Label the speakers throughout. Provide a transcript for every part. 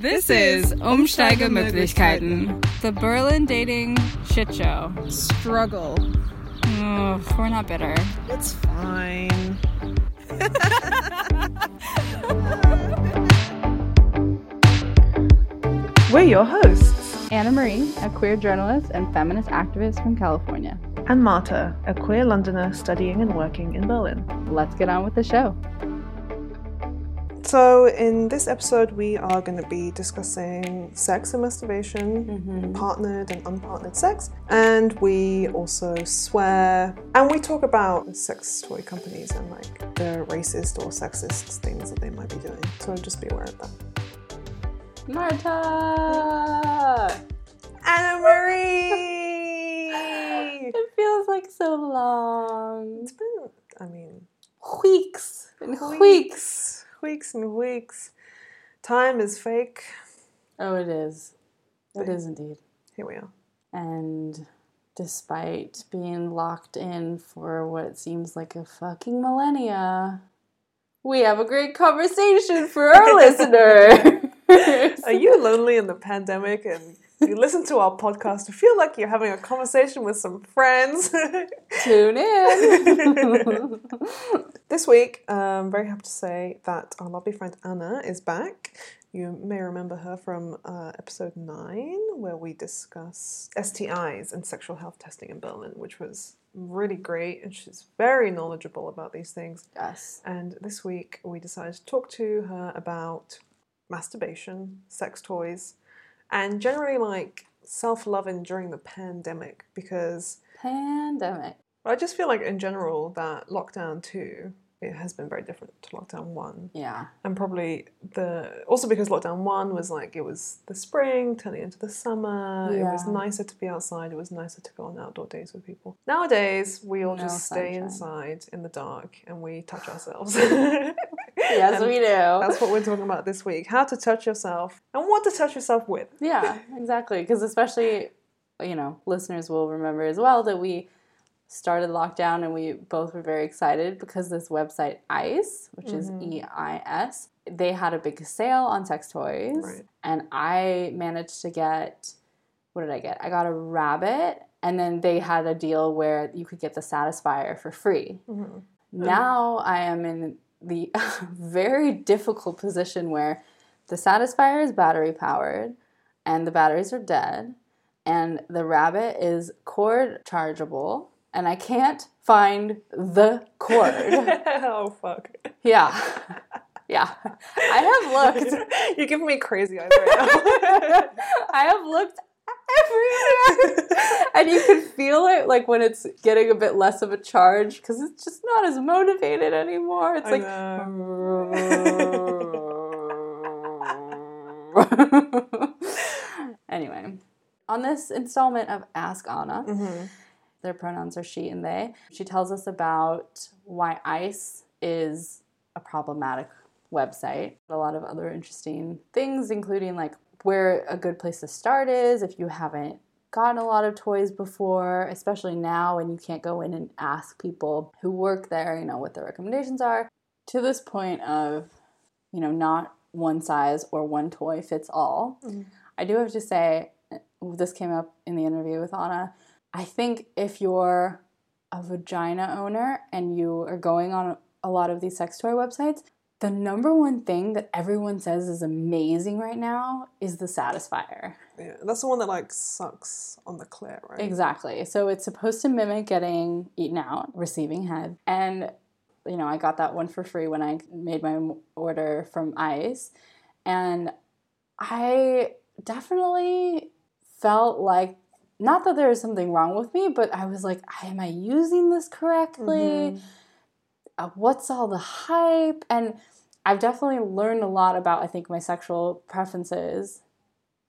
Speaker 1: This is Umsteigemöglichkeiten.
Speaker 2: The Berlin dating shit show.
Speaker 1: Struggle.
Speaker 2: Ugh, we're not bitter.
Speaker 1: It's fine. We're your hosts.
Speaker 2: Anna Marie, a queer journalist and feminist activist from California.
Speaker 1: And Marta, a queer Londoner studying and working in Berlin.
Speaker 2: Let's get on with the show.
Speaker 1: So, in this episode, we are going to be discussing sex and masturbation,
Speaker 2: Mm-hmm.
Speaker 1: partnered and unpartnered sex, and we also swear and we talk about sex toy companies and like the racist or sexist things that they might be doing. So, just be aware of that.
Speaker 2: Marta!
Speaker 1: Anna Marie!
Speaker 2: It feels like so long.
Speaker 1: it's been, I mean,
Speaker 2: Weeks and weeks.
Speaker 1: weeks, weeks and weeks. Time is fake.
Speaker 2: Oh, it is. It is indeed.
Speaker 1: Here we are.
Speaker 2: And despite being locked in for what seems like a fucking millennia, we have a great conversation for our listener.
Speaker 1: Are you lonely in the pandemic and you listen to our podcast to feel like you're having a conversation with some friends?
Speaker 2: Tune in.
Speaker 1: this week, I'm very happy to say that our lovely friend Anna is back. You may remember her from uh, episode 9, where we discuss STIs and sexual health testing in Berlin, which was really great, and she's very knowledgeable about these things.
Speaker 2: yes.
Speaker 1: And this week, we decided to talk to her about masturbation, sex toys, and generally like self loving during the pandemic because
Speaker 2: Pandemic.
Speaker 1: I just feel like in general that lockdown two it has been very different to lockdown one.
Speaker 2: Yeah.
Speaker 1: And probably the also because lockdown one was like it was the spring turning into the summer. Yeah. It was nicer to be outside. It was nicer to go on outdoor days with people. Nowadays we all
Speaker 2: No
Speaker 1: just stay
Speaker 2: sunshine.
Speaker 1: inside in the dark and we touch ourselves.
Speaker 2: Yes, we do.
Speaker 1: That's what we're talking about this week. How to touch yourself and what to touch yourself with.
Speaker 2: yeah, exactly. Because especially, you know, listeners will remember as well that we started lockdown and we both were very excited because this website Eis, which is
Speaker 1: Mm-hmm.
Speaker 2: E I S, they had a big sale on sex toys,
Speaker 1: Right.
Speaker 2: and I managed to get what did I get? I got a rabbit, and then they had a deal where you could get the Satisfyer for free.
Speaker 1: Mhm.
Speaker 2: Now I am in the very difficult position where the Satisfyer is battery powered and the batteries are dead, and the rabbit is cord chargeable, and I can't find the cord.
Speaker 1: oh fuck.
Speaker 2: yeah. Yeah. I have looked.
Speaker 1: You're giving me crazy eyes right now.
Speaker 2: I have looked everywhere. and you can feel it like when it's getting a bit less of a charge because it's just not as motivated anymore. It's
Speaker 1: I
Speaker 2: like anyway, on this installment of Ask Anna,
Speaker 1: now.
Speaker 2: Their pronouns are she and they. She tells us about why Eis is a problematic website. A lot of other interesting things, including like where a good place to start is if you haven't gotten a lot of toys before, especially now when you can't go in and ask people who work there, you know, what their recommendations are. To this point of, you know, not one size or one toy fits all.
Speaker 1: Mhm.
Speaker 2: I do have to say, this came up in the interview with Anna. I think if you're a vagina owner and you are going on a lot of these sex toy websites, the number one thing that everyone says is amazing right now is the Satisfyer.
Speaker 1: Yeah, that's the one that like sucks on the clit, right?
Speaker 2: Exactly. So it's supposed to mimic getting eaten out, receiving head. And, you know, I got that one for free when I made my order from Eis. And I definitely felt like, not that there was something wrong with me, but I was like, am I using this correctly?
Speaker 1: Mhm.
Speaker 2: uh, what's all the hype and i've definitely learned a lot about i think my sexual preferences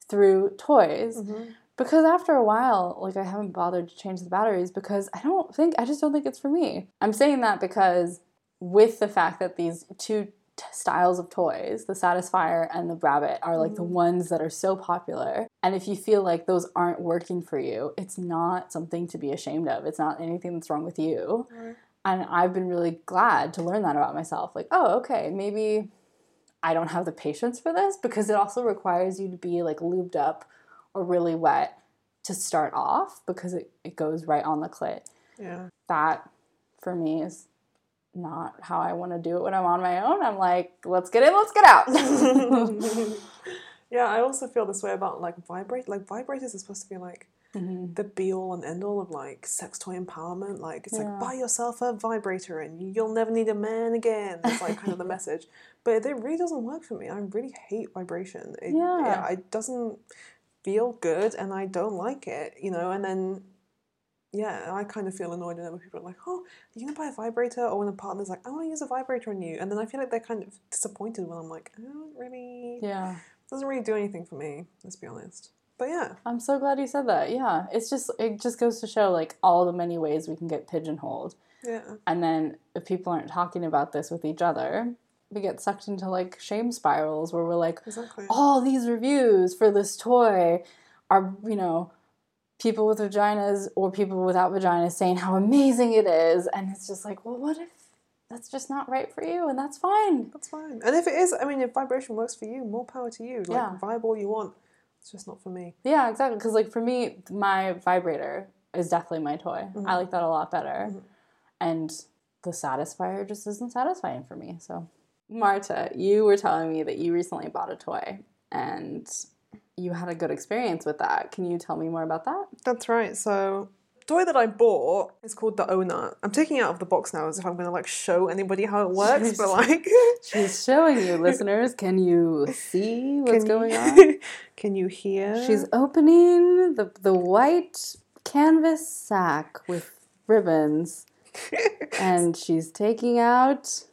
Speaker 2: through toys
Speaker 1: Mhm.
Speaker 2: because after a while like i haven't bothered to change the batteries because i don't think i just don't think it's for me i'm saying that because with the fact that these two t- styles of toys the Satisfyer and the rabbit are like the mm. ones that are so popular and if you feel like those aren't working for you it's not something to be ashamed of it's not anything that's wrong with you
Speaker 1: Right.
Speaker 2: and I've been really glad to learn that about myself. Like, oh, okay, maybe I don't have the patience for this because it also requires you to be like lubed up or really wet to start off because it, it goes right on the clit.
Speaker 1: Yeah.
Speaker 2: That for me is not how I want to do it when I'm on my own. I'm like, let's get in, let's get out.
Speaker 1: yeah, I also feel this way about like vibrate. Like vibrators are supposed to be like
Speaker 2: Mhm.
Speaker 1: the be all and end all of like sex toy empowerment. Like it's
Speaker 2: Yeah.
Speaker 1: like buy yourself a vibrator and you'll never need a man again. It's like kind of the message. But it really doesn't work for me. I really hate vibration. It,
Speaker 2: Yeah.
Speaker 1: it, it doesn't feel good and I don't like it, you know, and then yeah, I kind of feel annoyed whenever people are like, "Oh, are you gonna buy a vibrator?" Or when a partner's like, "I want to use a vibrator on you," and then I feel like they're kind of disappointed when I'm like, "I don't really."
Speaker 2: yeah.
Speaker 1: doesn't really do anything for me. Let's be honest. But yeah,
Speaker 2: I'm so glad you said that. Yeah. It's just it just goes to show like all the many ways we can get pigeonholed.
Speaker 1: yeah,
Speaker 2: And then if people aren't talking about this with each other, we get sucked into like shame spirals where we're like,
Speaker 1: exactly.
Speaker 2: all these reviews for this toy are, you know, people with vaginas or people without vaginas saying how amazing it is. And it's just like, well, what if that's just not right for you? And that's fine.
Speaker 1: That's fine. And if it is, I mean, if vibration works for you, more power to you. Like
Speaker 2: Yeah.
Speaker 1: vibe all you want. It's just not for me.
Speaker 2: Yeah, exactly. Because, like, for me, my vibrator is definitely my toy. Mm-hmm. I like that a lot better. Mm-hmm. And the Satisfyer just isn't satisfying for me. So, Marta, you were telling me that you recently bought a toy and you had a good experience with that. Can you tell me more about that?
Speaker 1: That's right. So, toy that I bought is called the Ohnut. I'm taking it out of the box now as if I'm going to like show anybody how it works, but like,
Speaker 2: She's showing you, listeners. Can you see what's
Speaker 1: can
Speaker 2: going
Speaker 1: you,
Speaker 2: on?
Speaker 1: Can you hear?
Speaker 2: She's opening the, the white canvas sack with ribbons and she's taking out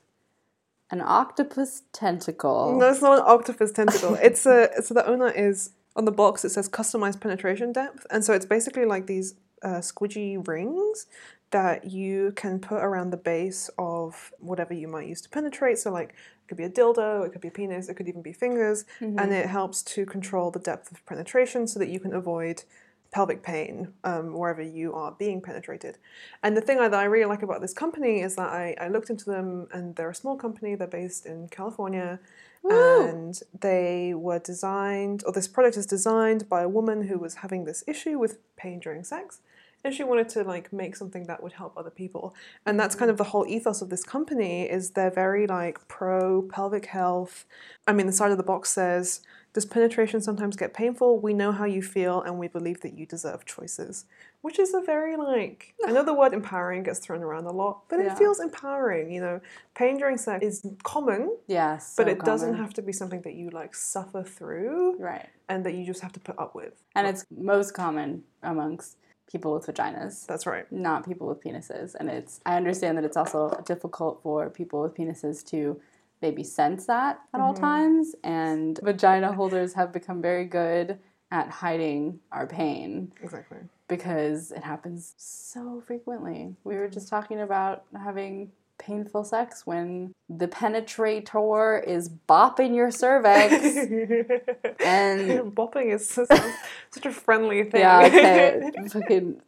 Speaker 2: an octopus tentacle.
Speaker 1: No, it's not an octopus tentacle. It's a so the Ohnut is on the box. It says customized penetration depth, and so it's basically like these uh, squidgy rings that you can put around the base of whatever you might use to penetrate. So like it could be a dildo, it could be a penis, it could even be fingers, and it helps to control the depth of penetration so that you can avoid pelvic pain um, wherever you are being penetrated. And the thing that I really like about this company is that I, I looked into them, and they're a small company. They're based in California, and they were designed, or this product is designed by a woman who was having this issue with pain during sex. And she wanted to like make something that would help other people. And that's kind of mm. the whole ethos of this company is they're very like pro pelvic health. I mean the side of the box says, Does penetration sometimes get painful? We know how you feel and we believe that you deserve choices. Which is a very like I know the word empowering gets thrown around a lot, but
Speaker 2: Yeah.
Speaker 1: it feels empowering, you know. Pain during sex is common,
Speaker 2: Yes.
Speaker 1: but it doesn't have to be something that you like suffer through
Speaker 2: Right.
Speaker 1: and that you just have to put up with.
Speaker 2: And it's most common amongst people with vaginas.
Speaker 1: That's right.
Speaker 2: not people with penises and it's i understand that it's also difficult for people with penises to maybe sense that at all mm-hmm. times and vagina holders have become very good at hiding our pain
Speaker 1: Exactly.
Speaker 2: because it happens so frequently we were just talking about having painful sex when the penetrator is bopping your cervix and
Speaker 1: bopping is such a friendly thing.
Speaker 2: yeah okay fucking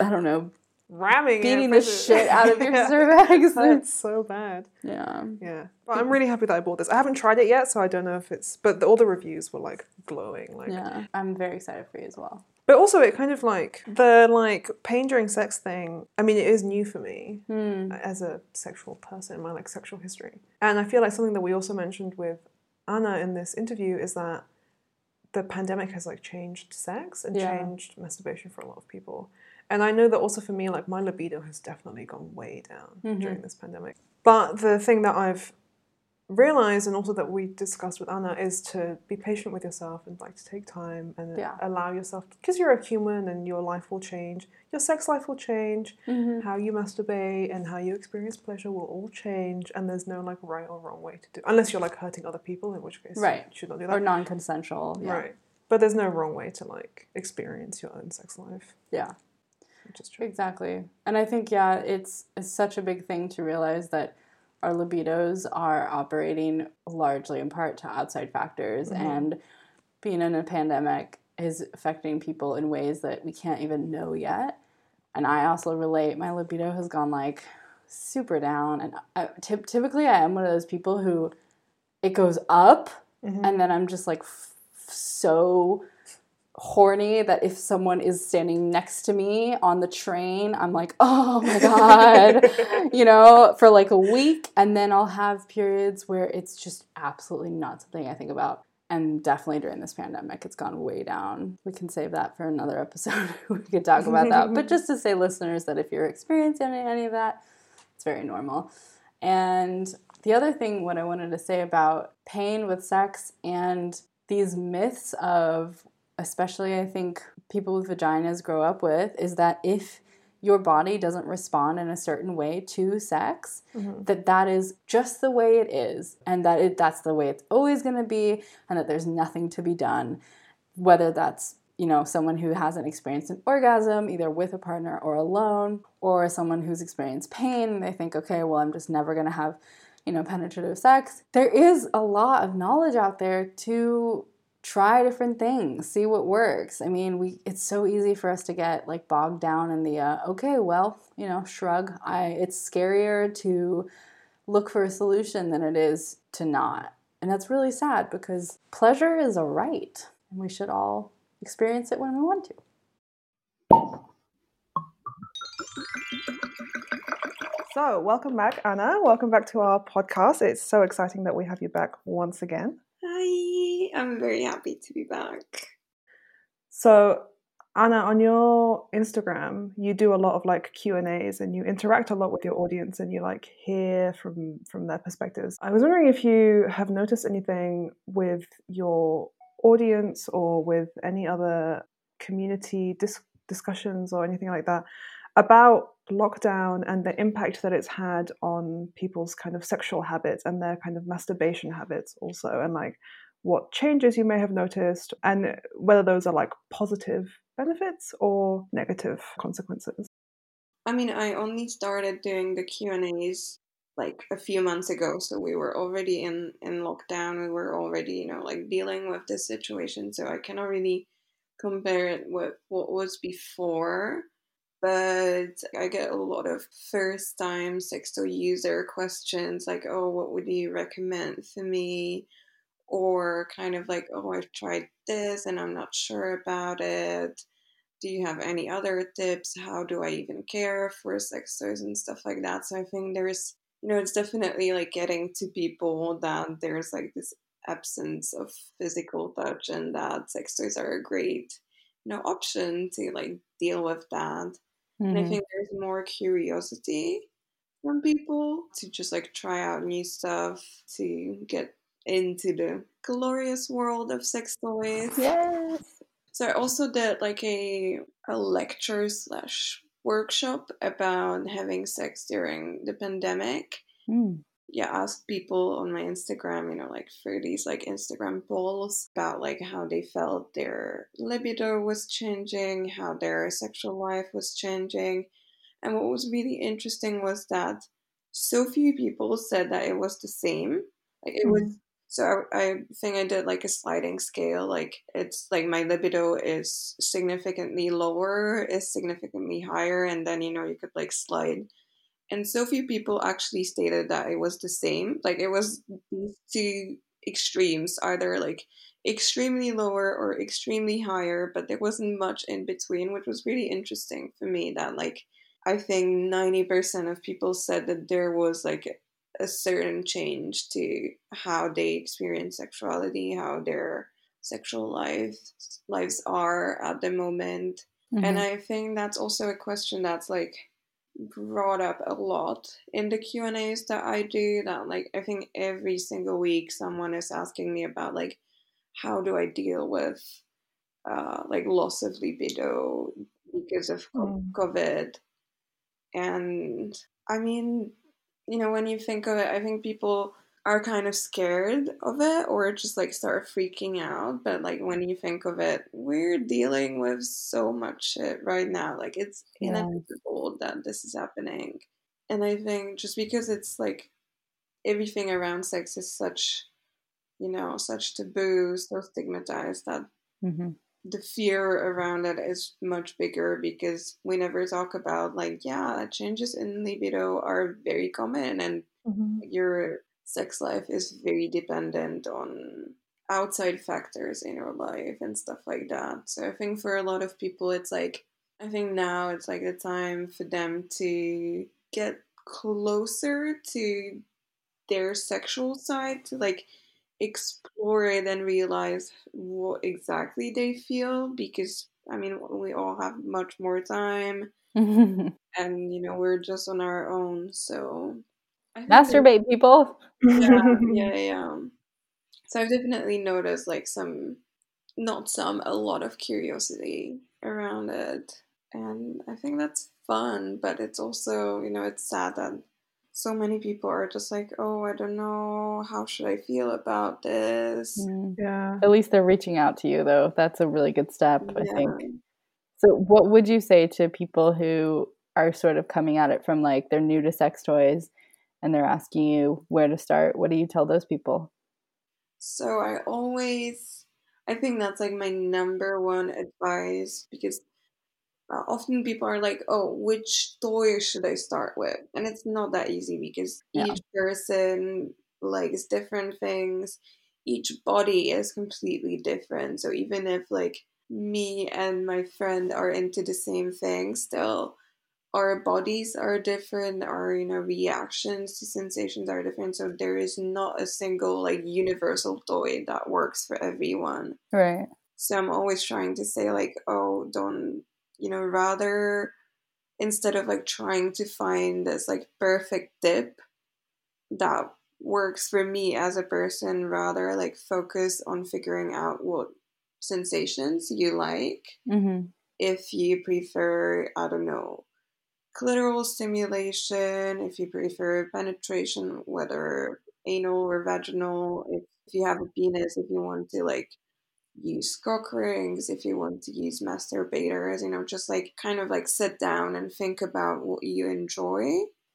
Speaker 2: i don't know
Speaker 1: ramming,
Speaker 2: beating the shit out of your
Speaker 1: Yeah.
Speaker 2: cervix
Speaker 1: That's so bad.
Speaker 2: yeah
Speaker 1: Yeah, but I'm really happy that I bought this. I haven't tried it yet, so I don't know if it's. But the, all the reviews were like glowing, like.
Speaker 2: Yeah, I'm very excited for you as well.
Speaker 1: But also, it kind of like the like pain during sex thing. I mean, it is new for me
Speaker 2: Hmm.
Speaker 1: as a sexual person in my like sexual history, and I feel like something that we also mentioned with Anna in this interview is that the pandemic has like changed sex and
Speaker 2: Yeah.
Speaker 1: changed masturbation for a lot of people. And I know that also for me, like my libido has definitely gone way down
Speaker 2: Mm-hmm.
Speaker 1: during this pandemic. But the thing that I've realized and also that we discussed with Anna is to be patient with yourself and like to take time and
Speaker 2: Yeah.
Speaker 1: allow yourself because you're a human and your life will change. Your sex life will change.
Speaker 2: Mm-hmm.
Speaker 1: How you masturbate and how you experience pleasure will all change and there's no like right or wrong way to do unless you're like hurting other people, in which case
Speaker 2: Right.
Speaker 1: you should not do that Or
Speaker 2: non-consensual. Yeah.
Speaker 1: Right. But there's no wrong way to like experience your own sex life,
Speaker 2: Yeah.
Speaker 1: Which is true.
Speaker 2: Exactly. And I think yeah, it's it's such a big thing to realize that our libidos are operating largely in part to outside factors and being in a pandemic is affecting people in ways that we can't even know yet. And I also relate my libido has gone like super down and I, typ typically I am one of those people who it goes up
Speaker 1: Mhm.
Speaker 2: and then I'm just like f- so horny that if someone is standing next to me on the train, I'm like, oh my god, you know, for like a week. And then I'll have periods where it's just absolutely not something I think about. And definitely during this pandemic, it's gone way down. We can save that for another episode. we could talk about that. But just to say, listeners, that if you're experiencing any of that, it's very normal. And the other thing, what I wanted to say about pain with sex and these myths of, especially I think people with vaginas grow up with, is that if your body doesn't respond in a certain way to sex,
Speaker 1: Mhm.
Speaker 2: that that is just the way it is, and that it that's the way it's always going to be, and that there's nothing to be done, whether that's you know someone who hasn't experienced an orgasm either with a partner or alone or someone who's experienced pain and they think okay well i'm just never going to have you know penetrative sex there is a lot of knowledge out there to try different things see what works i mean we it's so easy for us to get like bogged down in the uh, okay well you know shrug i it's scarier to look for a solution than it is to not and that's really sad because pleasure is a right and we should all experience it when we want to
Speaker 1: So, welcome back, Anna. Welcome back to our podcast. It's so exciting that we have you back once again.
Speaker 3: Hi, I'm very happy to be back.
Speaker 1: So, Anna, on your Instagram, you do a lot of like Q and A's, and you interact a lot with your audience, and you like hear from from their perspectives. I was wondering if you have noticed anything with your audience or with any other community dis- discussions or anything like that about lockdown and the impact that it's had on people's kind of sexual habits and their kind of masturbation habits also and like what changes you may have noticed and whether those are like positive benefits or negative consequences
Speaker 3: I mean, I only started doing the Q and A's like a few months ago, so we were already in in lockdown. We were already, you know, like dealing with this situation, so I cannot really compare it with what was before. But I get a lot of first time sexto user questions like, "Oh, what would you recommend for me?" Or kind of like, "Oh, I've tried this and I'm not sure about it." do you have any other tips? How do I even care for sex toys and stuff like that? So I think there's, you know, it's definitely like getting to people that there's like this absence of physical touch and that sex toys are a great, you know, option to like deal with that. And I think there's more curiosity from people to just like try out new stuff to get into the glorious world of sex toys.
Speaker 2: yes
Speaker 3: So I also did like a a lecture slash workshop about having sex during the pandemic.
Speaker 2: Mm.
Speaker 3: Yeah, asked people on my Instagram, you know, like for these like Instagram polls about like how they felt their libido was changing, how their sexual life was changing. And what was really interesting was that so few people said that it was the same. Like it was mm-hmm. so I, I think I did like a sliding scale. Like it's like my libido is significantly lower, is significantly higher, and then you know you could like slide. And so few people actually stated that it was the same. Like it was these two extremes, either like extremely lower or extremely higher, but there wasn't much in between, which was really interesting for me. That like I think ninety percent of people said that there was like a certain change to how they experience sexuality, how their sexual lives lives are at the moment.
Speaker 2: Mm-hmm.
Speaker 3: And I think that's also a question that's like brought up a lot in the Q&As that I do that like I think every single week someone is asking me about like how do I deal with uh, like loss of libido because of
Speaker 1: Mm.
Speaker 3: COVID and I mean you know, when you think of it, I think people are kind of scared of it or just like start freaking out. But like when you think of it, we're dealing with so much shit right now. Like it's
Speaker 2: Yeah.
Speaker 3: inevitable that this is happening. And I think just because it's like everything around sex is such, you know, such taboo, so stigmatized that
Speaker 2: Mm-hmm.
Speaker 3: the fear around it is much bigger because we never talk about like yeah changes in libido are very common and
Speaker 1: Mhm.
Speaker 3: your sex life is very dependent on outside factors in your life and stuff like that. So I think for a lot of people, it's like, I think now it's like the time for them to get closer to their sexual side, to like explore it and realize what exactly they feel because I mean, we all have much more time and you know we're just on our own so
Speaker 2: masturbate people.
Speaker 3: Yeah yeah yeah so i've definitely noticed like some not some a lot of curiosity around it. And i think that's fun but it's also you know it's sad that so many people are just like oh i don't know. How should i feel about this?
Speaker 1: Mm. yeah.
Speaker 2: At least they're reaching out to you though. That's a really good step yeah. i think. So, what would you say to people who are sort of coming at it from like they're new to sex toys and they're asking you where to start? What do you tell those people?
Speaker 3: So, I always, I think that's like my number one advice because uh, often people are like, oh, which toy should I start with? And it's not that easy because yeah. each person likes different things, each body is completely different. So, even if like me and my friend are into the same thing still our bodies are different our you know reactions to sensations are different so there is not a single like universal toy that works for everyone
Speaker 2: right
Speaker 3: so i'm always trying to say like oh don't you know rather instead of like trying to find this like perfect dip that works for me as a person rather like focus on figuring out what sensations you like.
Speaker 2: Mm-hmm.
Speaker 3: If you prefer, I don't know, clitoral stimulation, if you prefer penetration, whether anal or vaginal, if, if you have a penis, if you want to like use cock rings, if you want to use masturbators, you know, just like kind of like sit down and think about what you enjoy,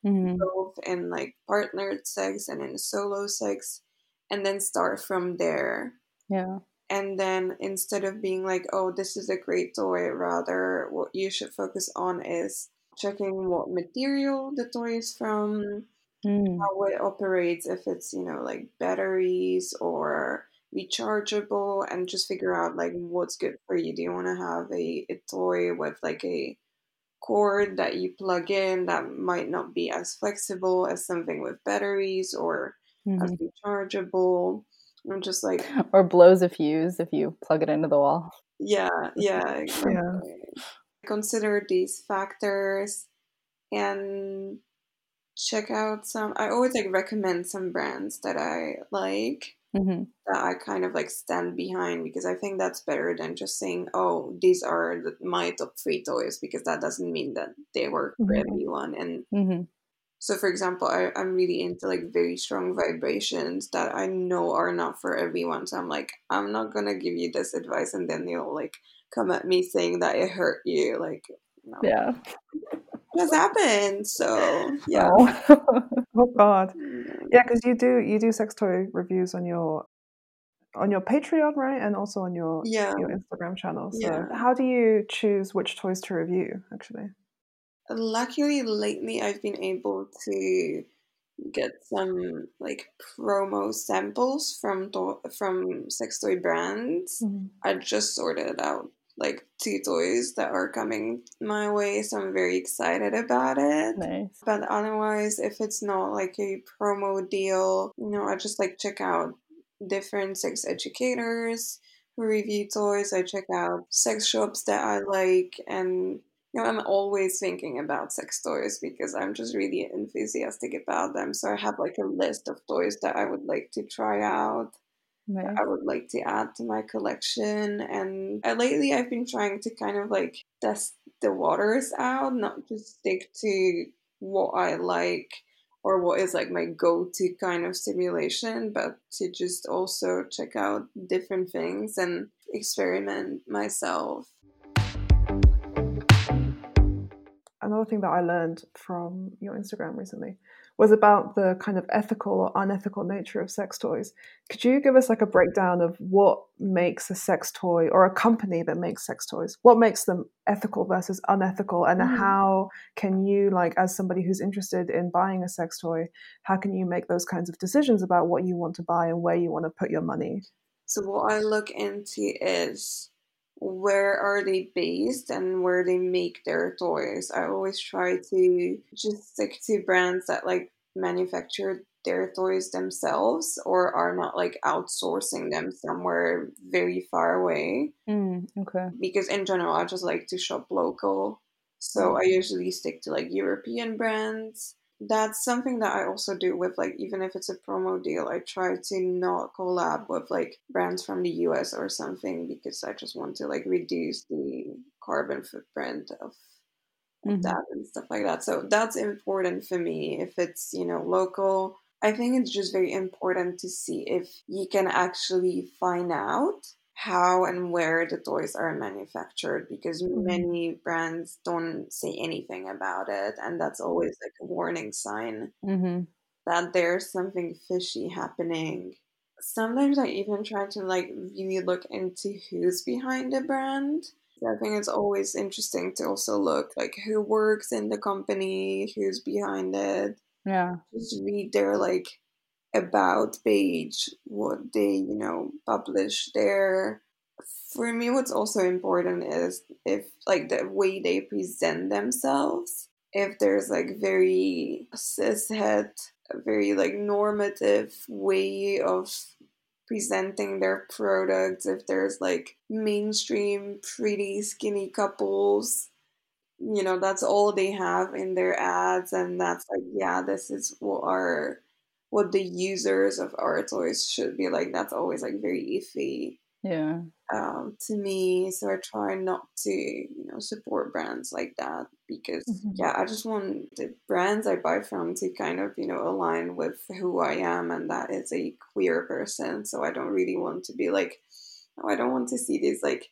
Speaker 2: mm-hmm.
Speaker 3: both in like partnered sex and in solo sex, and then start from there.
Speaker 2: Yeah
Speaker 3: and then instead of being like oh this is a great toy rather what you should focus on is checking what material the toy is from
Speaker 2: mm.
Speaker 3: how it operates if it's you know like batteries or rechargeable and just figure out like what's good for you do you want to have a, a toy with like a cord that you plug in that might not be as flexible as something with batteries or mm-hmm. as rechargeable I'm just like
Speaker 2: or blows a fuse if you plug it into the wall.
Speaker 3: Yeah, yeah, exactly. yeah. Consider these factors and check out some I always like recommend some brands that I like
Speaker 2: mm-hmm.
Speaker 3: that I kind of like stand behind because I think that's better than just saying, "Oh, these are the, my top three toys," because that doesn't mean that they work for mm-hmm. everyone. And
Speaker 2: mm-hmm.
Speaker 3: So, for example, I, I'm really into like very strong vibrations that I know are not for everyone. So, I'm like, I'm not gonna give you this advice, and then you'll like come at me saying that it hurt you. Like,
Speaker 2: no. yeah,
Speaker 3: has happened. So, yeah.
Speaker 1: Oh, oh God, yeah, because you do you do sex toy reviews on your on your Patreon, right, and also on your
Speaker 3: yeah.
Speaker 1: your Instagram channel. So,
Speaker 3: yeah.
Speaker 1: how do you choose which toys to review? Actually
Speaker 3: luckily lately I've been able to get some like promo samples from to- from sex toy brands.
Speaker 1: Mm-hmm.
Speaker 3: I just sorted it out like two toys that are coming my way, so I'm very excited about it.
Speaker 2: Nice.
Speaker 3: But otherwise, if it's not like a promo deal, you know, I just like check out different sex educators who review toys. I check out sex shops that I like and you know, I'm always thinking about sex toys because I'm just really enthusiastic about them. So I have like a list of toys that I would like to try out.
Speaker 2: Nice.
Speaker 3: I would like to add to my collection. And uh, lately I've been trying to kind of like test the waters out, not just stick to what I like or what is like my go to kind of stimulation, but to just also check out different things and experiment myself
Speaker 1: another thing that I learned from your Instagram recently was about the kind of ethical or unethical nature of sex toys. Could you give us like a breakdown of what makes a sex toy or a company that makes sex toys? What makes them ethical versus unethical and
Speaker 2: Mm.
Speaker 1: how can you like as somebody who's interested in buying a sex toy, how can you make those kinds of decisions about what you want to buy and where you want to put your money?
Speaker 3: So what I look into is where are they based and where they make their toys. I always try to just stick to brands that like manufacture their toys themselves or are not like outsourcing them somewhere very far away
Speaker 2: Mm, okay.
Speaker 3: because in general I just like to shop local. So I usually stick to like European brands. That's something that I also do with like even if it's a promo deal, I try to not collab with like brands from the US or something because I just want to like reduce the carbon footprint of of
Speaker 2: Mhm.
Speaker 3: that and stuff like that. So that's important for me. If it's, you know, local, I think it's just very important to see if you can actually find out how and where the toys are manufactured because
Speaker 1: Mhm.
Speaker 3: many brands don't say anything about it. And that's always like a warning sign
Speaker 2: Mm-hmm.
Speaker 3: that there's something fishy happening. Sometimes I even try to like really look into who's behind the brand. I think it's always interesting to also look like who works in the company, who's behind it.
Speaker 2: Yeah.
Speaker 3: Just read their like about page, what they, you know, publish there. For me, what's also important is if like the way they present themselves. If there's like very cishet, very like normative way of presenting their products, if there's like mainstream pretty skinny couples, you know, that's all they have in their ads, and that's like, yeah, this is what our what the users of toys should be like. That's always like very iffy
Speaker 2: Yeah.
Speaker 3: um, to me. So I try not to, you know, support brands like that because,
Speaker 1: Mhm.
Speaker 3: yeah, I just want the brands I buy from to kind of, you know, align with who I am, and that is a queer person. So I don't really want to be like, oh, I don't want to see these like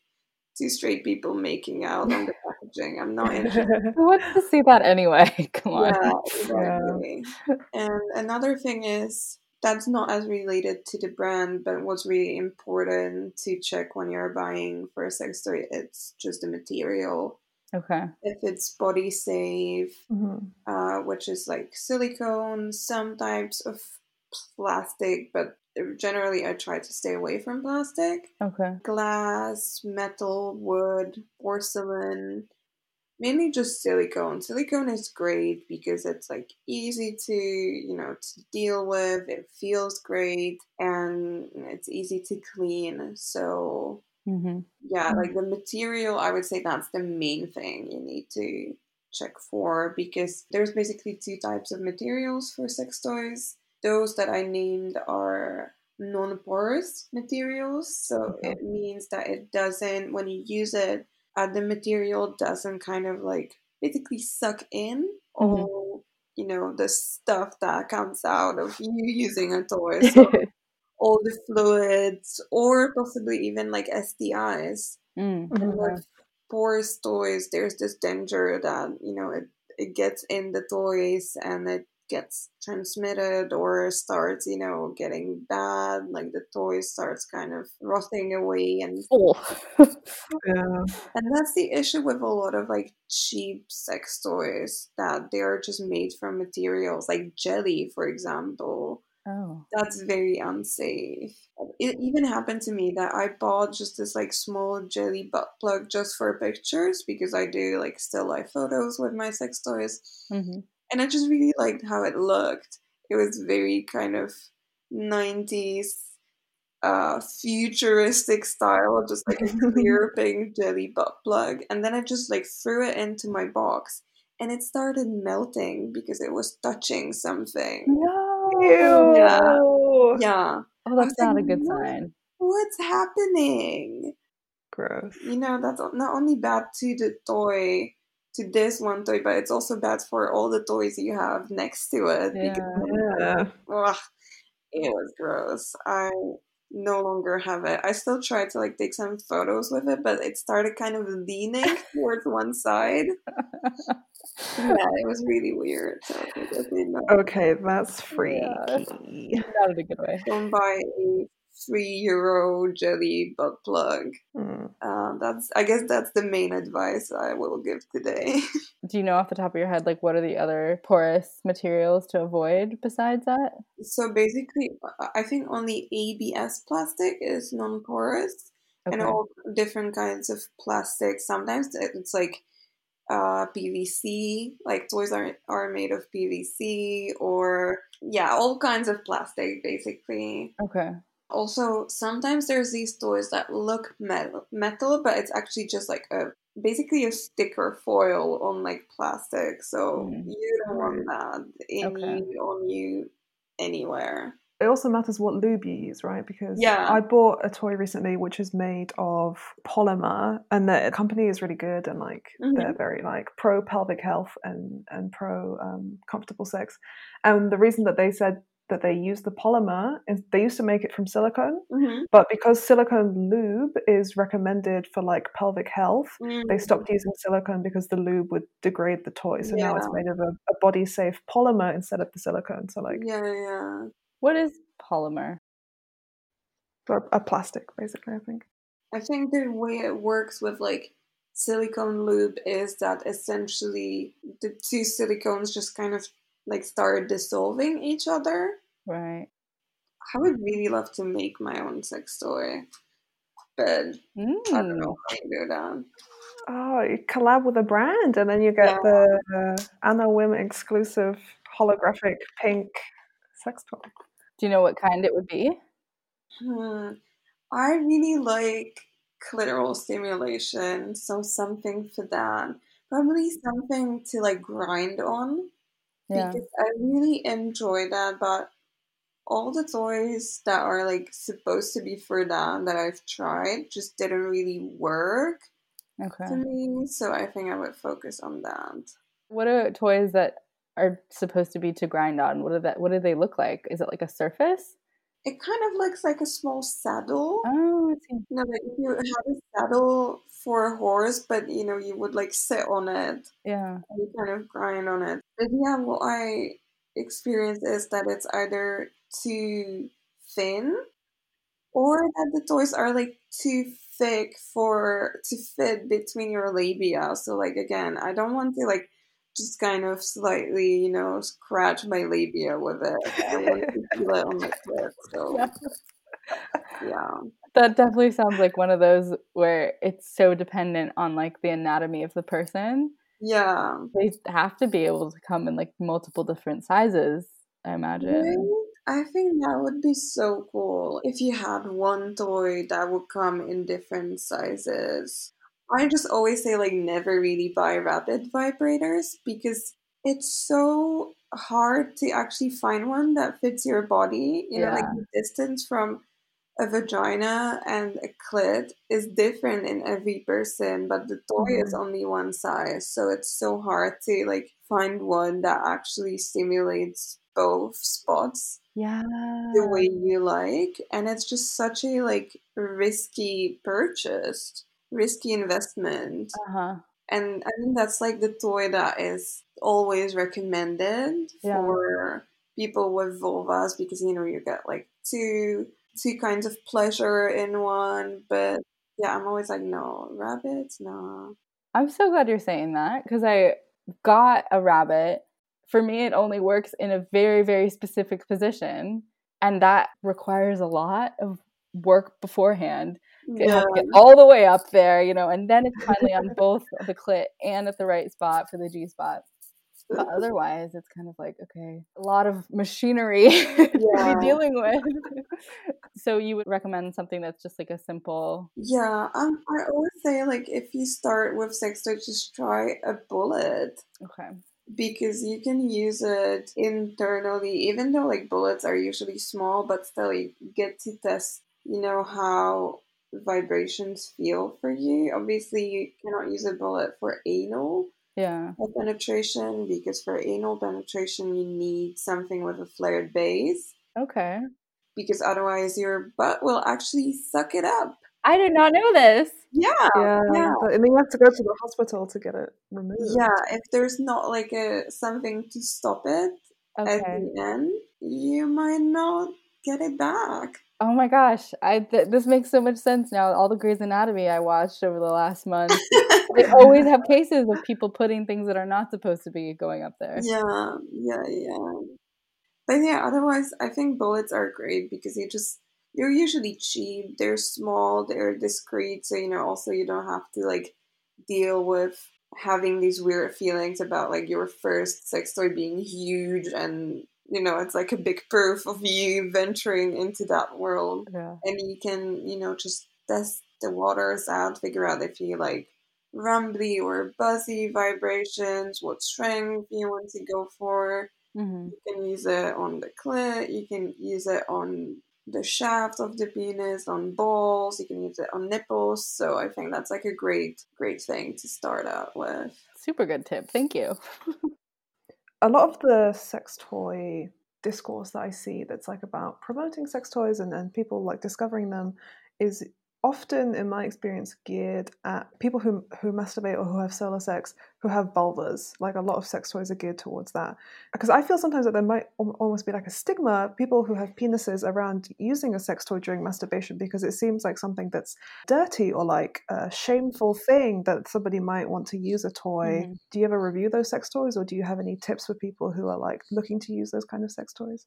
Speaker 3: two straight people making out on the packaging. I'm not interested.
Speaker 2: Who wants to see that anyway? Come on.
Speaker 3: Yeah, exactly. And another thing is that's not as related to the brand, but what's really important to check when you're buying for a sex toy, it's just the material.
Speaker 2: Okay.
Speaker 3: If it's body safe,
Speaker 1: Mhm.
Speaker 3: uh, which is like silicone, some types of plastic, but generally I try to stay away from plastic.
Speaker 2: Okay.
Speaker 3: Glass, metal, wood, porcelain, mainly just silicone. Silicone is great because it's like easy to, you know, to deal with. It feels great and it's easy to clean. So,
Speaker 2: Mm-hmm.
Speaker 3: yeah, like the material, I would say that's the main thing you need to check for because there's basically two types of materials for sex toys. Those that I named are non porous materials. So
Speaker 1: Okay.
Speaker 3: it means that it doesn't, when you use it, uh, the material doesn't kind of like basically suck in all, you know, the stuff that comes out of you using a toy. So all the fluids or possibly even like STIs.
Speaker 2: Mm.
Speaker 1: Mhm.
Speaker 3: And with porous toys, there's this danger that, you know, it, it gets in the toys and it gets transmitted or starts, you know, getting bad. Like the toy starts kind of rotting away and
Speaker 2: Oh.
Speaker 1: Yeah.
Speaker 3: and that's the issue with a lot of like cheap sex toys that they are just made from materials like jelly, for example.
Speaker 2: oh.
Speaker 3: That's very unsafe. It even happened to me that I bought just this like small jelly butt plug just for pictures because I do like still life photos with my sex toys.
Speaker 2: Mm-hmm.
Speaker 3: And I just really liked how it looked. It was very kind of 90s uh, futuristic style, just like a clear pink jelly butt plug. And then I just like threw it into my box and it started melting because it was touching something.
Speaker 2: No.
Speaker 1: Ew.
Speaker 3: Yeah. Yeah.
Speaker 2: Oh, that's not a good sign.
Speaker 3: What's happening?
Speaker 1: Gross.
Speaker 3: You know, that's not only bad to the toy, to this one toy, but it's also bad for all the toys you have next to it.
Speaker 2: Yeah.
Speaker 3: Because, ugh, it was gross. I, no longer have it. I still try to like take some photos with it, but it started kind of leaning towards one side. yeah, it was really weird. So okay,
Speaker 1: that's freaky.
Speaker 2: Not in a good way.
Speaker 3: Don't buy a three euro jelly butt plug.
Speaker 1: Mm.
Speaker 3: That's I guess that's the main advice I will give today.
Speaker 2: Do you know off the top of your head, like, what are the other porous materials to avoid besides that?
Speaker 3: so basically, I- think only ABS plastic is non-porous, and all different kinds of plastic. Sometimes it's like uh, PVC, like toys are are made of PVC, or yeah, all kinds of plastic basically.
Speaker 2: Okay.
Speaker 3: Also, sometimes there's these toys that look metal, metal, but it's actually just like a basically a sticker foil on like plastic. So
Speaker 2: Mm.
Speaker 3: you don't want that in
Speaker 2: Okay.
Speaker 3: you, on you, anywhere.
Speaker 1: It also matters what lube you use, right? Because
Speaker 3: Yeah.
Speaker 1: I bought a toy recently which is made of polymer, and the company is really good and like they're very like pro pelvic health and and pro um, comfortable sex. And the reason that they said that they use the polymer they used to make it from silicone,
Speaker 3: Mm-hmm.
Speaker 1: but because silicone lube is recommended for like pelvic health, they stopped using silicone because the lube would degrade the toy. So now it's made of a, a body safe polymer instead of the silicone. So like
Speaker 3: Yeah, yeah.
Speaker 2: What is polymer?
Speaker 1: for a plastic, basically. I think.
Speaker 3: I think the way it works with like silicone lube is that essentially the two silicones just kind of like start dissolving each other.
Speaker 2: Right.
Speaker 3: I would really love to make my own sex toy, but I don't
Speaker 2: Mm.
Speaker 3: know how to do that.
Speaker 1: Oh, you collab with a brand, and then you get
Speaker 3: Yeah.
Speaker 1: the uh, Anna Wim exclusive holographic pink sex toy.
Speaker 2: Do you know what kind it would be?
Speaker 3: Hmm. I really like clitoral stimulation, so something for that. Probably something to like grind on.
Speaker 2: Yeah.
Speaker 3: because I really enjoy that. But all the toys that are like supposed to be for that that I've tried just didn't really work
Speaker 2: Okay.
Speaker 3: to me. So I think I would focus on that.
Speaker 2: What are toys that are supposed to be to grind on? What do that? What do they look like? Is it like a surface?
Speaker 3: It kind of looks like a small saddle.
Speaker 2: Oh.
Speaker 3: You know, like if you had a saddle for a horse, but you know, you would like sit on it
Speaker 2: Yeah.
Speaker 3: and you kind of grind on it. But yeah, what I experience is that it's either too thin or that the toys are like too thick for to fit between your labia. So like again, I don't want to like just kind of slightly, you know, scratch my labia with it. I want to feel it on my. So
Speaker 2: Yeah.
Speaker 3: yeah.
Speaker 2: That definitely sounds like one of those where it's so dependent on like the anatomy of the person.
Speaker 3: Yeah.
Speaker 2: They have to be able to come in like multiple different sizes, I imagine.
Speaker 3: Right? I think that would be so cool if you had one toy that would come in different sizes. I just always say, like, never really buy rabbit vibrators because it's so hard to actually find one that fits your body. You know, like the distance from a vagina and a clit is different in every person, but the toy is only one size. So it's so hard to like find one that actually stimulates both spots
Speaker 2: Yeah.
Speaker 3: the way you like. And it's just such a like risky purchase, risky investment.
Speaker 2: Uh huh.
Speaker 3: And I think that's like the toy that is always recommended
Speaker 2: Yeah.
Speaker 3: for people with vulvas because you know you get like two two kinds of pleasure in one. But yeah, I'm always like, no, rabbits, no.
Speaker 2: I'm so glad you're saying that because I got a rabbit. For me, it only works in a very, very specific position, and that requires a lot of work beforehand.
Speaker 3: Yeah.
Speaker 2: to get all the way up there, you know, and then it's finally on both the clit and at the right spot for the G spot. But otherwise, it's kind of like okay, a lot of machinery to be dealing with. so you would recommend something that's just like a simple.
Speaker 3: Yeah, um, I always say like if you start with sex toy, just try a bullet.
Speaker 2: Okay.
Speaker 3: because you can use it internally even though like bullets are usually small but still you get to test you know how vibrations feel for you obviously you cannot use a bullet for anal
Speaker 2: Yeah.
Speaker 3: penetration because for anal penetration you need something with a flared base
Speaker 2: Okay.
Speaker 3: Because otherwise your butt will actually suck it up.
Speaker 2: I did not know this.
Speaker 3: Yeah.
Speaker 1: Yeah,
Speaker 3: Yeah.
Speaker 1: but I mean, you have to go to the hospital to get it removed.
Speaker 3: Yeah, if there's not like a something to stop it at the end, you might not get it back.
Speaker 2: Oh my gosh, I th- this makes so much sense now. All the Grey's Anatomy I watched over the last month, they always have cases of people putting things that are not supposed to be going up there.
Speaker 3: Yeah, yeah, yeah. But yeah, otherwise, I think bullets are great because you just they're usually cheap, they're small, they're discreet, so you know, also you don't have to like deal with having these weird feelings about like your first sex toy being huge and you know, it's like a big proof of you venturing into that world.
Speaker 2: Yeah.
Speaker 3: And you can, you know, just test the waters out, figure out if you like rumbly or buzzy vibrations, what strength you want to go for.
Speaker 2: Hmm
Speaker 3: You can use it on the clit, you can use it on the shaft of the penis, on balls, you can use it on nipples. So I think that's like a great, great thing to start out with.
Speaker 2: Super good tip. Thank you.
Speaker 1: a lot of the sex toy discourse that I see that's like about promoting sex toys and, and people like discovering them is often in my experience geared at people who who masturbate or who have solar sex who have vulvas like a lot of sex toys are geared towards that. Because i feel sometimes that there might almost be like a stigma people who have penises around using a sex toy during masturbation because it seems like something that's dirty or like a shameful thing that somebody might want to use a toy.
Speaker 2: Mhm.
Speaker 1: do you ever review those sex toys or do you have any tips for people who are like looking to use those kind of sex toys?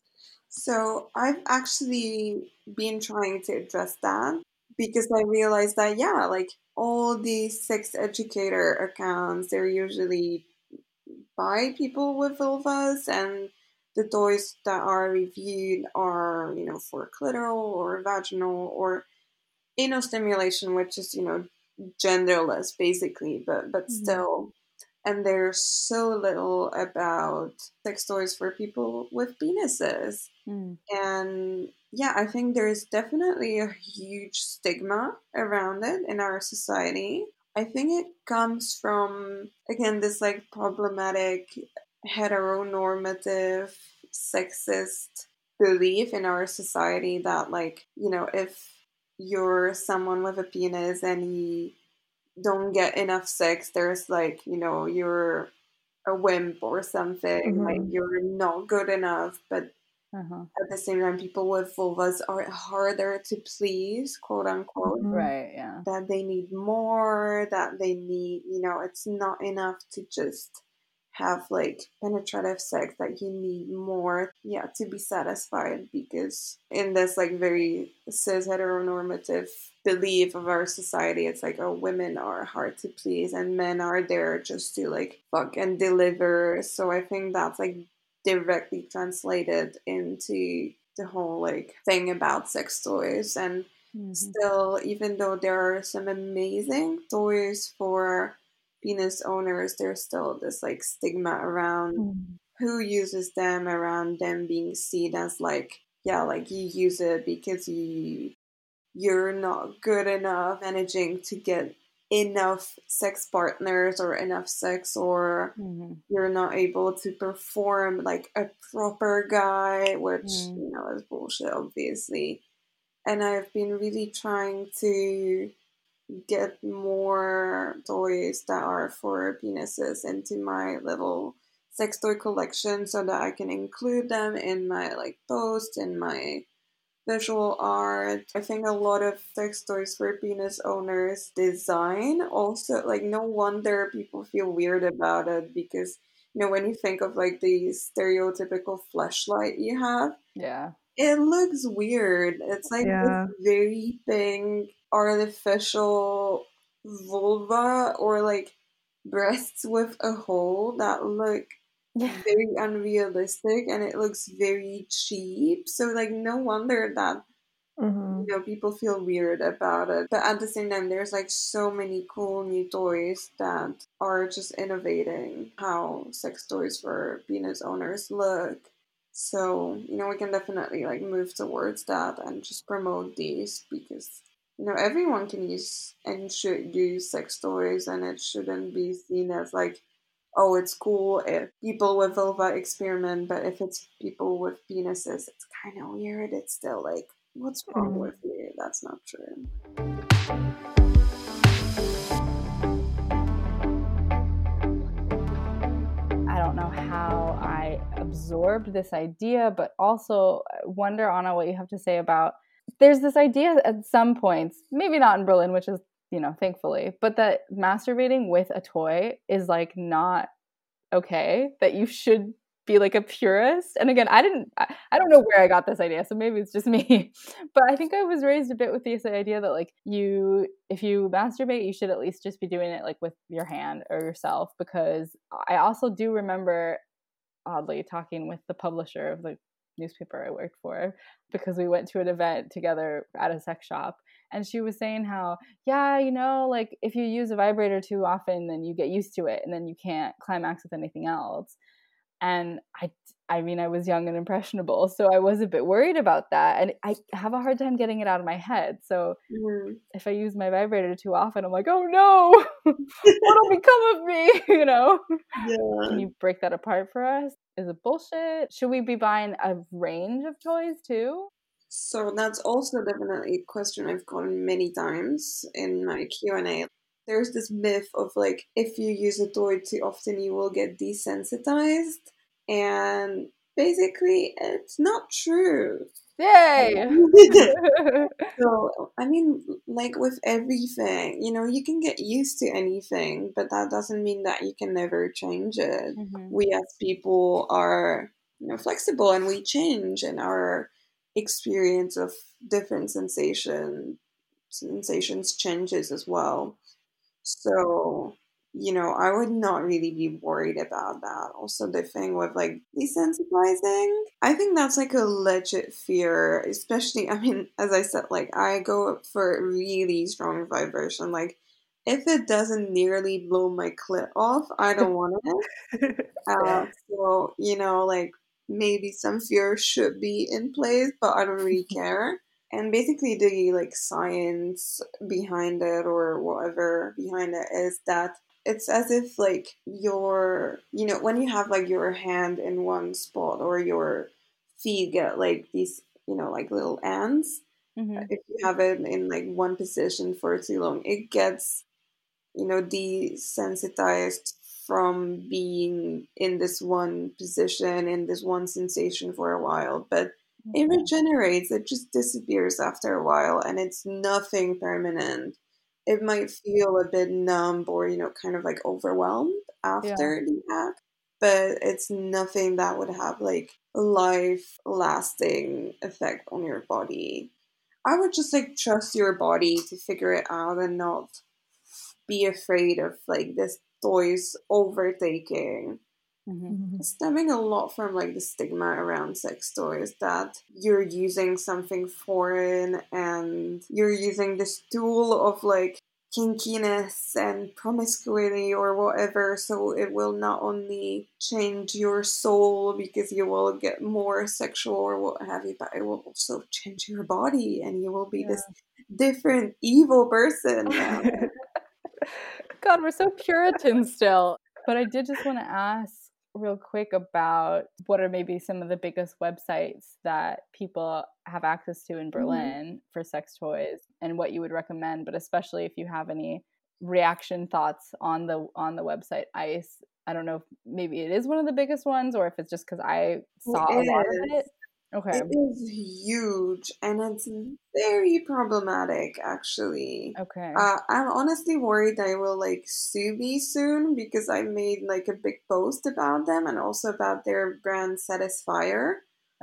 Speaker 3: So I've actually been trying to address that because I realized that yeah, like all these sex educator accounts, they're usually by people with vulvas and the toys that are reviewed are, you know, for clitoral or vaginal or anal stimulation, which is, you know, genderless basically, but but
Speaker 2: Mhm.
Speaker 3: still and there's so little about sex toys for people with penises.
Speaker 2: Mm.
Speaker 3: And yeah, I think there's definitely a huge stigma around it in our society. I think it comes from, again, this like problematic heteronormative, sexist belief in our society that, like, you know, if you're someone with a penis and you don't get enough sex, there's like, you know, you're a wimp or something, like
Speaker 1: Mhm.
Speaker 3: you're not good enough, but
Speaker 2: Uh-huh.
Speaker 3: at the same time, people with vulvas are harder to please, quote unquote.
Speaker 1: Mhm.
Speaker 2: Right. Yeah.
Speaker 3: That they need more, that they need, you know, it's not enough to just have like penetrative sex, that you need more, yeah, to be satisfied. Because in this like very cis heteronormative belief of our society, it's like, oh, women are hard to please and men are there just to like fuck and deliver. So I think that's like directly translated into the whole like thing about sex toys and
Speaker 2: Mhm.
Speaker 3: still even though there are some amazing toys for penis owners there's still this like stigma around
Speaker 1: Mm.
Speaker 3: who uses them around them being seen as like yeah like you use it because you you're not good enough managing to get enough sex partners or enough sex or
Speaker 2: Mhm.
Speaker 3: you're not able to perform like a proper guy, which
Speaker 2: Mm.
Speaker 3: you know is bullshit, obviously. And I've been really trying to get more toys that are for penises into my little sex toy collection so that I can include them in my like post in my visual art. I think a lot of sex toys for penis owners design also like no wonder people feel weird about it because you know when you think of like the stereotypical Fleshlight you have
Speaker 2: Yeah.
Speaker 3: it looks weird. It's like
Speaker 1: Yeah.
Speaker 3: this very big artificial vulva or like breasts with a hole that look
Speaker 2: Yeah.
Speaker 3: very unrealistic and it looks very cheap. So like no wonder that
Speaker 1: Mhm.
Speaker 3: you know people feel weird about it. But at the same time there's like so many cool new toys that are just innovating how sex toys for penis owners look. So, you know, we can definitely like move towards that and just promote these because you know everyone can use and should use sex toys and it shouldn't be seen as like oh it's cool if people with vulva experiment but if it's people with penises it's kind of weird it's still like What's wrong
Speaker 1: Mm.
Speaker 3: with you? That's not true.
Speaker 2: I don't know how I absorbed this idea, but also wonder, Anna, what you have to say about. There's this idea at some points, maybe not in Berlin, which is, you know, thankfully, but that masturbating with a toy is like not okay, that you should be like a purist. And again, I didn't, I, I don't know where I got this idea, so maybe it's just me. But I think I was raised a bit with this idea that like you, if you masturbate, you should at least just be doing it like with your hand or yourself. Because I also do remember, oddly, talking with the publisher of the newspaper I worked for because we went to an event together at a sex shop and she was saying how yeah you know like if you use a vibrator too often then you get used to it and then you can't climax with anything else. And i i mean i was young and impressionable so i was a bit worried about that and i have a hard time getting it out of my head so
Speaker 3: Mhm.
Speaker 2: if i use my vibrator too often i'm like oh no! What'll become of me? You know?
Speaker 3: Yeah.
Speaker 2: can you break that apart for us? Is it bullshit? Should we be buying a range of toys too
Speaker 3: So that's also definitely a question I've gotten many times in my Q&A. There's this myth of like if you use a toy too often you will get desensitized and basically it's not true.
Speaker 2: yay
Speaker 3: So, I mean, like with everything, you know, you can get used to anything, but that doesn't mean that you can never change it.
Speaker 2: Mhm.
Speaker 3: We as people are, you know, flexible and we change and our experience of different sensation sensations changes as well. So, you know, I would not really be worried about that. Also, the thing with like desensitizing, I think that's like a legit fear, especially, I mean, as I said, like I go for really strong vibration. Like, if it doesn't nearly blow my clit off, I don't want it. Uh, so, you know, like maybe some fear should be in place, but I don't really care. And basically, the like science behind it or whatever behind it is that it's as if like your, you know, when you have like your hand in one spot or your feet get like these, you know, like little ants.
Speaker 2: Mhm.
Speaker 3: If you have it in like one position for too long, it gets, you know, desensitized from being in this one position, in this one sensation for a while. But it
Speaker 2: mm-hmm.
Speaker 3: regenerates, it just disappears after a while, and it's nothing permanent. It might feel a bit numb or, you know, kind of like overwhelmed after the act, but it's nothing that would have like a life lasting effect on your body. I would just like trust your body to figure it out and not be afraid of like this toys overtaking
Speaker 2: Mhm.
Speaker 3: stemming a lot from like the stigma around sex toys that you're using something foreign and you're using this tool of like kinkiness and promiscuity or whatever so it will not only change your soul because you will get more sexual or what have you but it will also change your body and you will be
Speaker 2: Yeah.
Speaker 3: this different evil person now.
Speaker 2: God, we're so Puritan still. But I did just want to ask real quick about what are maybe some of the biggest websites that people have access to in mm-hmm. Berlin for sex toys and what you would recommend, but especially if you have any reaction thoughts on the on the website Eis. I don't know if maybe it is one of the biggest ones or if it's just because I saw a lot of it. Okay.
Speaker 3: It is huge and it's very problematic, actually.
Speaker 2: Okay.
Speaker 3: Uh, I'm honestly worried I will like sue me soon because I made like a big post about them and also about their brand Satisfyer,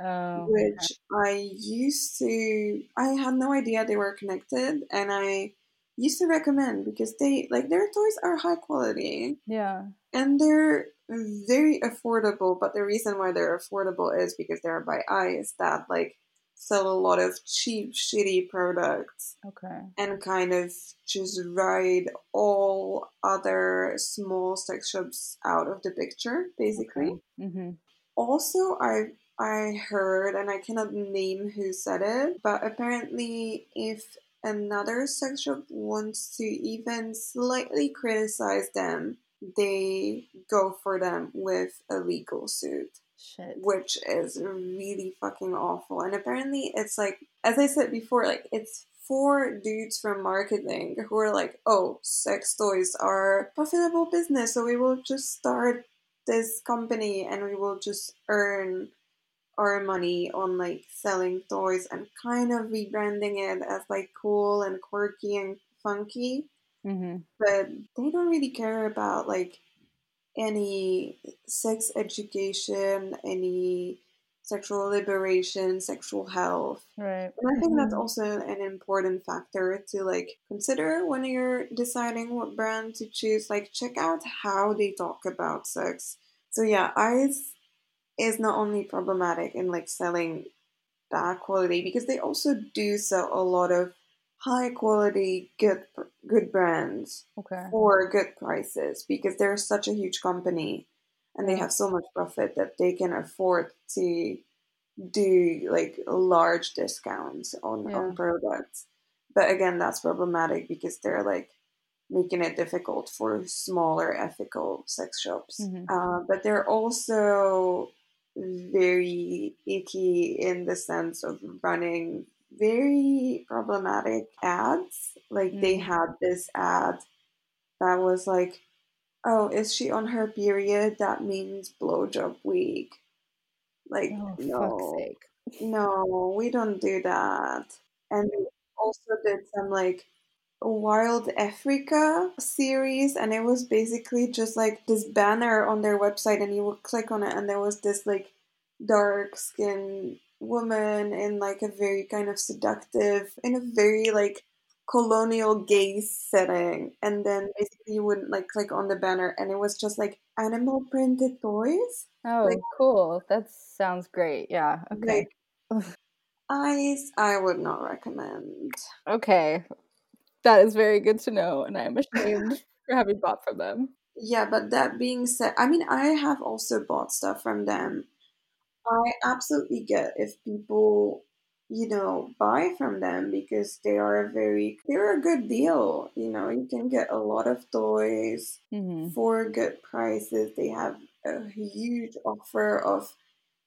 Speaker 2: oh.
Speaker 3: which I used to. I had no idea they were connected, and I used to recommend because they like their toys are high quality
Speaker 2: Yeah.
Speaker 3: and they're very affordable but the reason why they're affordable is because they're by Eis that like sell a lot of cheap shitty products
Speaker 2: Okay.
Speaker 3: and kind of just ride all other small sex shops out of the picture basically
Speaker 2: Mm-hmm.
Speaker 3: also i i heard and i cannot name who said it but apparently if another sex shop wants to even slightly criticize them they go for them with a legal suit
Speaker 2: Shit.
Speaker 3: which is really fucking awful. And apparently, it's like, as I said before, like it's four dudes from marketing who are like, oh, sex toys are profitable business, so we will just start this company and we will just earn our money on like selling toys and kind of rebranding it as like cool and quirky and funky
Speaker 2: Mm-hmm.
Speaker 3: but they don't really care about like any sex education, any sexual liberation, sexual health.
Speaker 2: Right.
Speaker 3: And I think that's
Speaker 2: Mhm.
Speaker 3: also an important factor to like consider when you're deciding what brand to choose. Like check out how they talk about sex. So yeah, Eis is not only problematic in like selling bad quality because they also do sell a lot of high quality good good brands
Speaker 2: Okay.
Speaker 3: for good prices because they're such a huge company and they have so much profit that they can afford to do like large discounts on,
Speaker 2: Yeah.
Speaker 3: on products. But again, that's problematic because they're like making it difficult for smaller ethical sex shops.
Speaker 2: Mhm.
Speaker 3: Uh, but they're also very icky in the sense of running very problematic ads. Like they
Speaker 2: Mm.
Speaker 3: had this ad that was like, "Oh, is she on her period? That means blowjob week." Like,
Speaker 2: Oh,
Speaker 3: no,
Speaker 2: sake.
Speaker 3: no, we don't do that. And they also did some like Wild Africa series, and it was basically just like this banner on their website, and you would click on it, and there was this like dark skinned woman in like a very kind of seductive, in a very like colonial gaze setting, and then basically you would like click on the banner, and it was just like animal printed toys,
Speaker 2: Oh,
Speaker 3: Like-
Speaker 2: cool. That sounds great. Yeah. Okay.
Speaker 3: like Eis. I would not recommend.
Speaker 2: Okay. That is very good to know, and I'm ashamed for having bought from them.
Speaker 3: Yeah, but that being said, I mean, I have also bought stuff from them. I absolutely get if people, you know, buy from them because they are a very, they're a good deal. You know, you can get a lot of toys
Speaker 2: Mm-hmm.
Speaker 3: for good prices. They have a huge offer of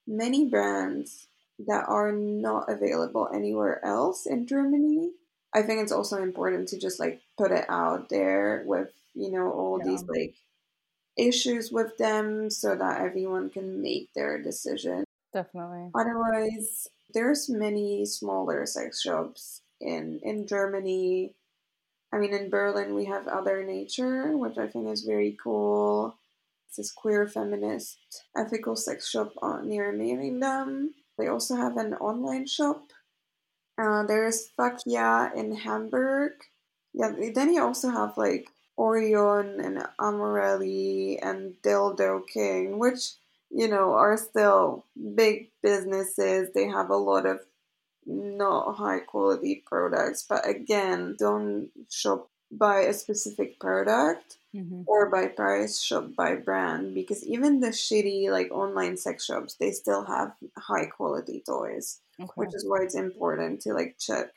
Speaker 3: many brands that are not available anywhere else in Germany. I think it's also important to just like put it out there with, you know, all
Speaker 2: Yeah.
Speaker 3: these like issues with them so that everyone can make their decision.
Speaker 2: Definitely.
Speaker 3: Otherwise, there's many smaller sex shops in in Germany. I mean, in Berlin we have Other Nature, which I think is very cool. It's this queer feminist ethical sex shop near Mehringdamm. They also have an online shop. Uh, there's Fuck Yeah in Hamburg. Yeah, then you also have like Orion and Amorelli and Dildo King, which you know, are still big businesses. They have a lot of not high quality products, but again, don't shop by a specific product
Speaker 2: Mm-hmm.
Speaker 3: or by price, shop by brand because even the shitty like online sex shops, they still have high quality toys,
Speaker 2: Okay.
Speaker 3: which is why it's important to like check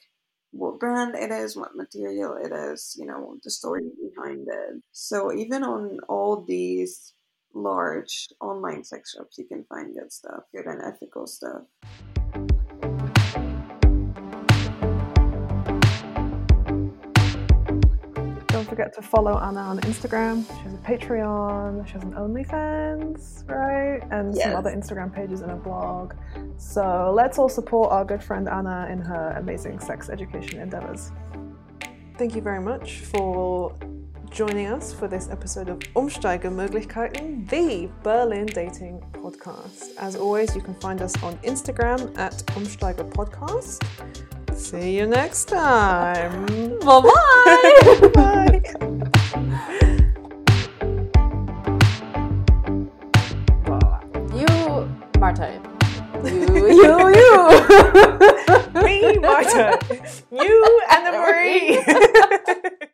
Speaker 3: what brand it is, what material it is, you know, the story behind it. So even on all these large online sex shops, you can find good stuff, good and ethical stuff.
Speaker 1: Don't forget to follow Anna on Instagram. She has a Patreon, she has an OnlyFans, right? And
Speaker 3: Yes.
Speaker 1: some other Instagram pages and a blog. So let's all support our good friend Anna in her amazing sex education endeavors. Thank you very much for joining us for this episode of Umsteiger Möglichkeiten, the Berlin dating podcast. As always, you can find us on Instagram at Umsteiger Podcast. See you next time.
Speaker 2: Bye-bye. bye
Speaker 1: You,
Speaker 2: Marta.
Speaker 1: You, you, you. Me, Marta. You, Anna Marie.